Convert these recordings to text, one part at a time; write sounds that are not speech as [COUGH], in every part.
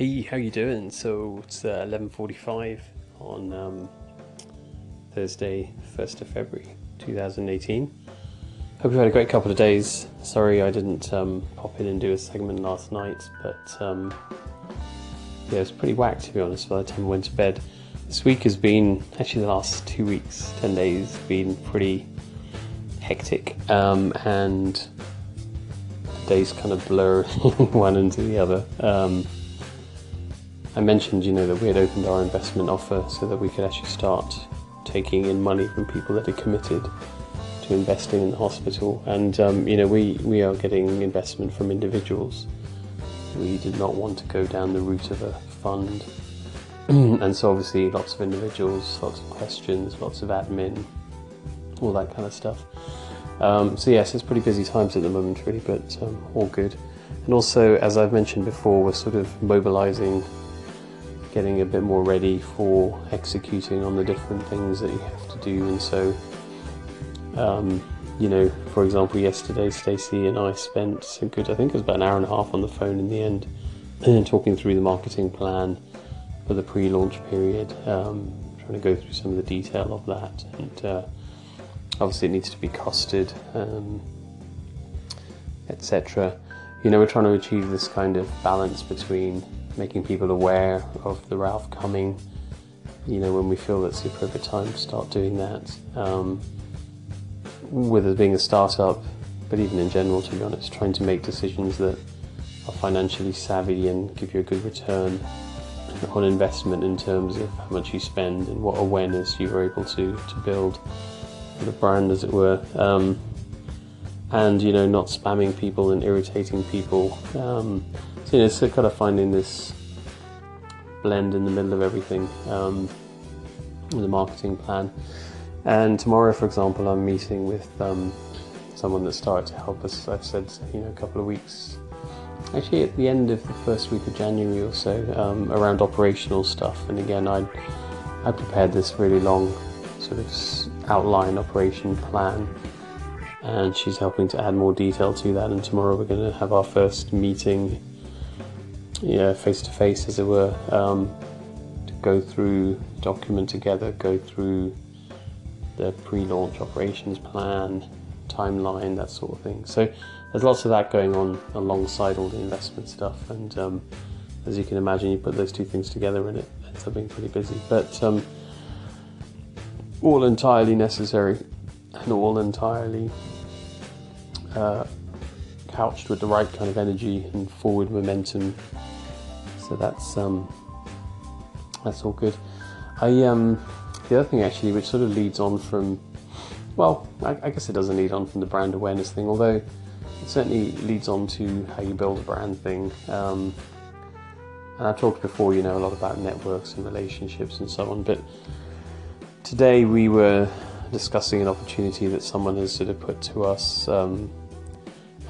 Hey, how you doing? So it's uh, 11:45 on um, Thursday, 1st of February, 2018. Hope you've had a great couple of days. Sorry I didn't um, pop in and do a segment last night, but um, yeah, it was pretty whacked to be honest. By the time I went to bed, this week has been actually the last two weeks, 10 days, been pretty hectic, um, and the days kind of blur [LAUGHS] one into the other. I mentioned, you know, that we had opened our investment offer so that we could actually start taking in money from people that are committed to investing in the hospital. And, um, you know, we, we are getting investment from individuals. We did not want to go down the route of a fund. [CLEARS THROAT] and so, obviously, lots of individuals, lots of questions, lots of admin, all that kind of stuff. Um, so, yes, it's pretty busy times at the moment, really, but um, all good. And also, as I've mentioned before, we're sort of mobilizing getting a bit more ready for executing on the different things that you have to do. And so, um, you know, for example, yesterday Stacey and I spent a good, I think it was about an hour and a half on the phone in the end, talking through the marketing plan for the pre-launch period, um, trying to go through some of the detail of that, and uh, obviously it needs to be costed, um, etc. You know, we're trying to achieve this kind of balance between making people aware of the Ralph coming. You know, when we feel that's the appropriate time to start doing that. Um, with it being a startup, but even in general, to be honest, trying to make decisions that are financially savvy and give you a good return on investment in terms of how much you spend and what awareness you are able to, to build the brand, as it were. Um, and you know, not spamming people and irritating people. Um, so, you know, so kind of finding this blend in the middle of everything um, with a marketing plan. And tomorrow, for example, I'm meeting with um, someone that started to help us. I've said, you know, a couple of weeks, actually at the end of the first week of January or so, um, around operational stuff. And again, I I prepared this really long sort of outline operation plan, and she's helping to add more detail to that. And tomorrow we're going to have our first meeting yeah, face to face, as it were, um, to go through document together, go through the pre-launch operations plan, timeline, that sort of thing. So there's lots of that going on alongside all the investment stuff, and um, as you can imagine, you put those two things together, and it ends up being pretty busy. But um, all entirely necessary, and all entirely. Uh, couched with the right kind of energy and forward momentum so that's um, that's all good. I um, the other thing actually, which sort of leads on from, well, I, I guess it doesn't lead on from the brand awareness thing, although it certainly leads on to how you build a brand thing. Um, and I've talked before, you know, a lot about networks and relationships and so on, but today we were discussing an opportunity that someone has sort of put to us um,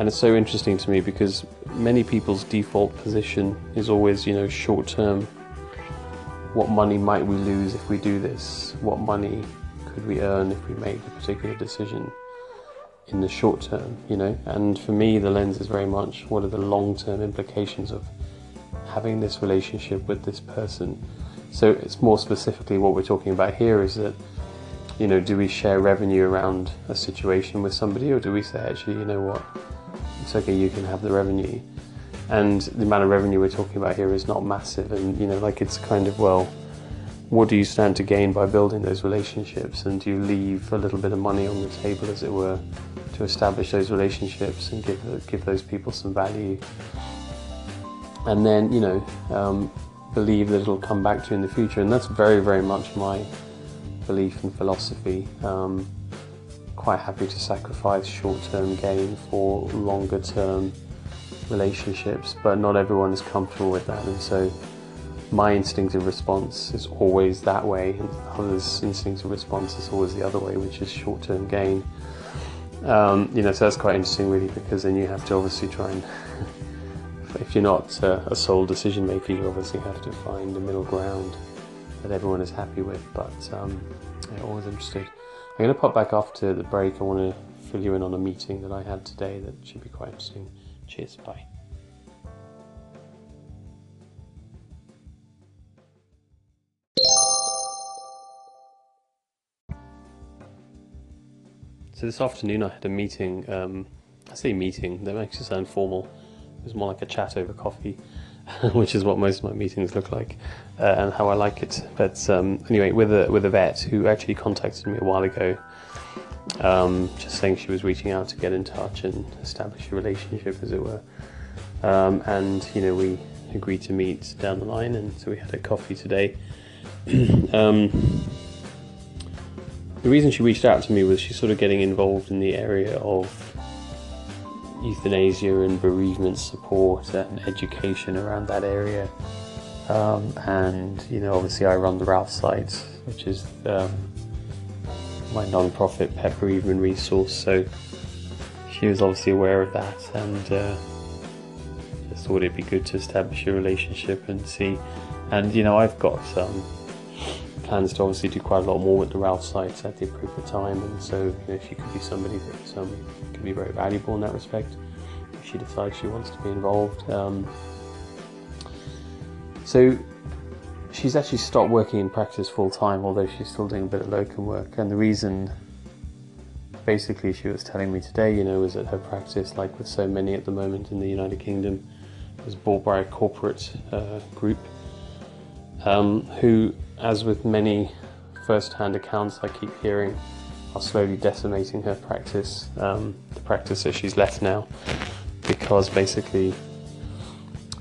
and it's so interesting to me because many people's default position is always, you know, short term. What money might we lose if we do this? What money could we earn if we make a particular decision in the short term, you know? And for me, the lens is very much what are the long term implications of having this relationship with this person? So it's more specifically what we're talking about here is that, you know, do we share revenue around a situation with somebody or do we say, actually, you know what? It's okay, you can have the revenue. And the amount of revenue we're talking about here is not massive, and you know, like it's kind of well, what do you stand to gain by building those relationships, and do you leave a little bit of money on the table, as it were, to establish those relationships and give give those people some value, and then you know, um, believe that it'll come back to you in the future, and that's very very much my belief and philosophy. Um, quite happy to sacrifice short-term gain for longer-term relationships, but not everyone is comfortable with that, and so my instinctive response is always that way, and others' instinctive response is always the other way, which is short-term gain. Um, you know, so that's quite interesting, really, because then you have to obviously try and, [LAUGHS] if you're not uh, a sole decision maker, you obviously have to find a middle ground that everyone is happy with. But um, yeah, always interested. I'm going to pop back after the break. I want to fill you in on a meeting that I had today that should be quite interesting. Cheers, bye. So this afternoon I had a meeting. Um, I say meeting, that makes it sound formal. It was more like a chat over coffee [LAUGHS] which is what most of my meetings look like, uh, and how I like it. But um, anyway, with a with a vet who actually contacted me a while ago, um, just saying she was reaching out to get in touch and establish a relationship, as it were. Um, and you know, we agreed to meet down the line, and so we had a coffee today. [CLEARS THROAT] um, the reason she reached out to me was she's sort of getting involved in the area of euthanasia and bereavement support and education around that area. Um, and you know, obviously, I run the Ralph site, which is um, my non-profit pet bereavement resource. So she was obviously aware of that, and uh, just thought it'd be good to establish a relationship and see. And you know, I've got some plans to obviously do quite a lot more with the Ralph sites at the appropriate time, and so you know, she could be somebody that um, could be very valuable in that respect if she decides she wants to be involved. Um, so she's actually stopped working in practice full time, although she's still doing a bit of locum work. And the reason, basically, she was telling me today, you know, was that her practice, like with so many at the moment in the United Kingdom, was bought by a corporate uh, group um, who as with many first hand accounts I keep hearing, are slowly decimating her practice, um, the practice that she's left now, because basically,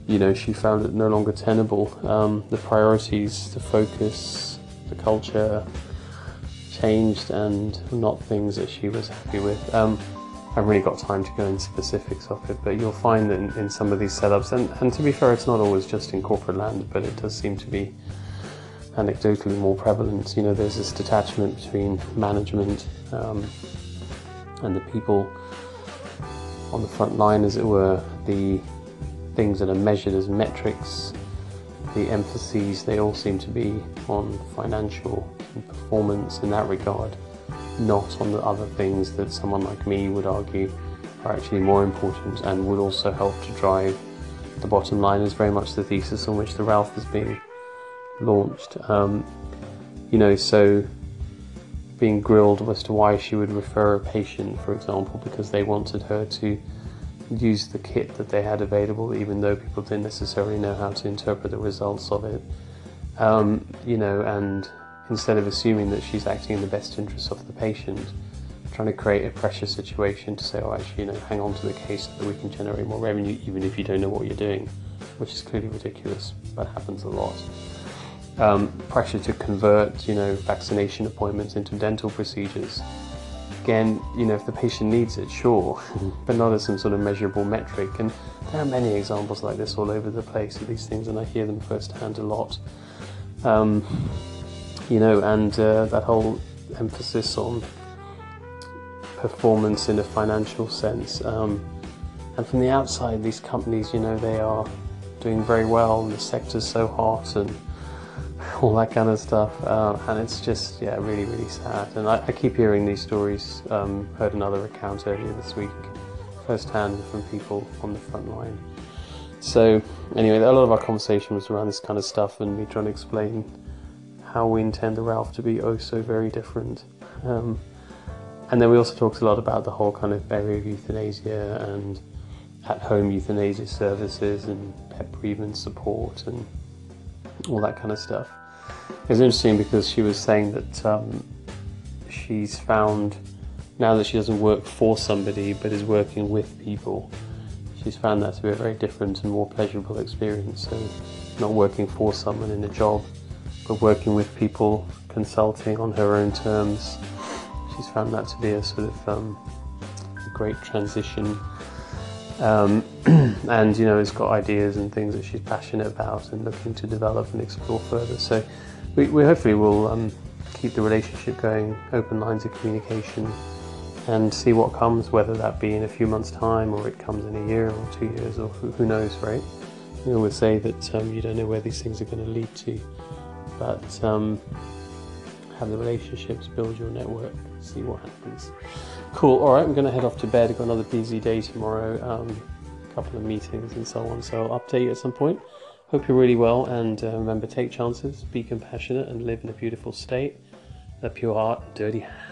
you know, she found it no longer tenable. Um, the priorities, the focus, the culture changed and not things that she was happy with. Um, I haven't really got time to go into specifics of it, but you'll find that in, in some of these setups, and, and to be fair, it's not always just in corporate land, but it does seem to be anecdotally more prevalent. You know, there's this detachment between management um, and the people on the front line, as it were, the things that are measured as metrics, the emphases, they all seem to be on financial performance in that regard, not on the other things that someone like me would argue are actually more important and would also help to drive the bottom line is very much the thesis on which the Ralph is being launched. Um, you know, so being grilled as to why she would refer a patient, for example, because they wanted her to use the kit that they had available, even though people didn't necessarily know how to interpret the results of it. Um, you know, and instead of assuming that she's acting in the best interest of the patient, trying to create a pressure situation to say, oh, actually, you know, hang on to the case so that we can generate more revenue, even if you don't know what you're doing, which is clearly ridiculous, but happens a lot um, pressure to convert, you know, vaccination appointments into dental procedures. Again, you know, if the patient needs it, sure, [LAUGHS] but not as some sort of measurable metric. And there are many examples like this all over the place of these things, and I hear them firsthand a lot. Um, you know, and uh, that whole emphasis on performance in a financial sense. Um, and from the outside, these companies, you know, they are doing very well, and the sector's so hot, and [LAUGHS] all that kind of stuff. Uh, and it's just, yeah, really, really sad. And I, I keep hearing these stories. Um, heard another account earlier this week, firsthand from people on the front line. So, anyway, a lot of our conversation was around this kind of stuff and me trying to explain how we intend the Ralph to be oh so very different. Um, and then we also talked a lot about the whole kind of area of euthanasia and at home euthanasia services and pet bereavement support and all that kind of stuff. It was interesting because she was saying that um, she's found now that she doesn't work for somebody but is working with people, she's found that to be a very different and more pleasurable experience. So, not working for someone in a job, but working with people, consulting on her own terms. She's found that to be a sort of um, a great transition um, [CLEARS THROAT] and you know has got ideas and things that she's passionate about and looking to develop and explore further. So we, we hopefully will um, keep the relationship going, open lines of communication, and see what comes, whether that be in a few months' time or it comes in a year or two years or who, who knows, right? We always say that um, you don't know where these things are going to lead to, but um, have the relationships, build your network, see what happens. Cool. All right, I'm going to head off to bed. I've got another busy day tomorrow, um, a couple of meetings and so on. So I'll update you at some point. Hope you're really well, and uh, remember, take chances, be compassionate, and live in a beautiful state. A pure heart, dirty hands.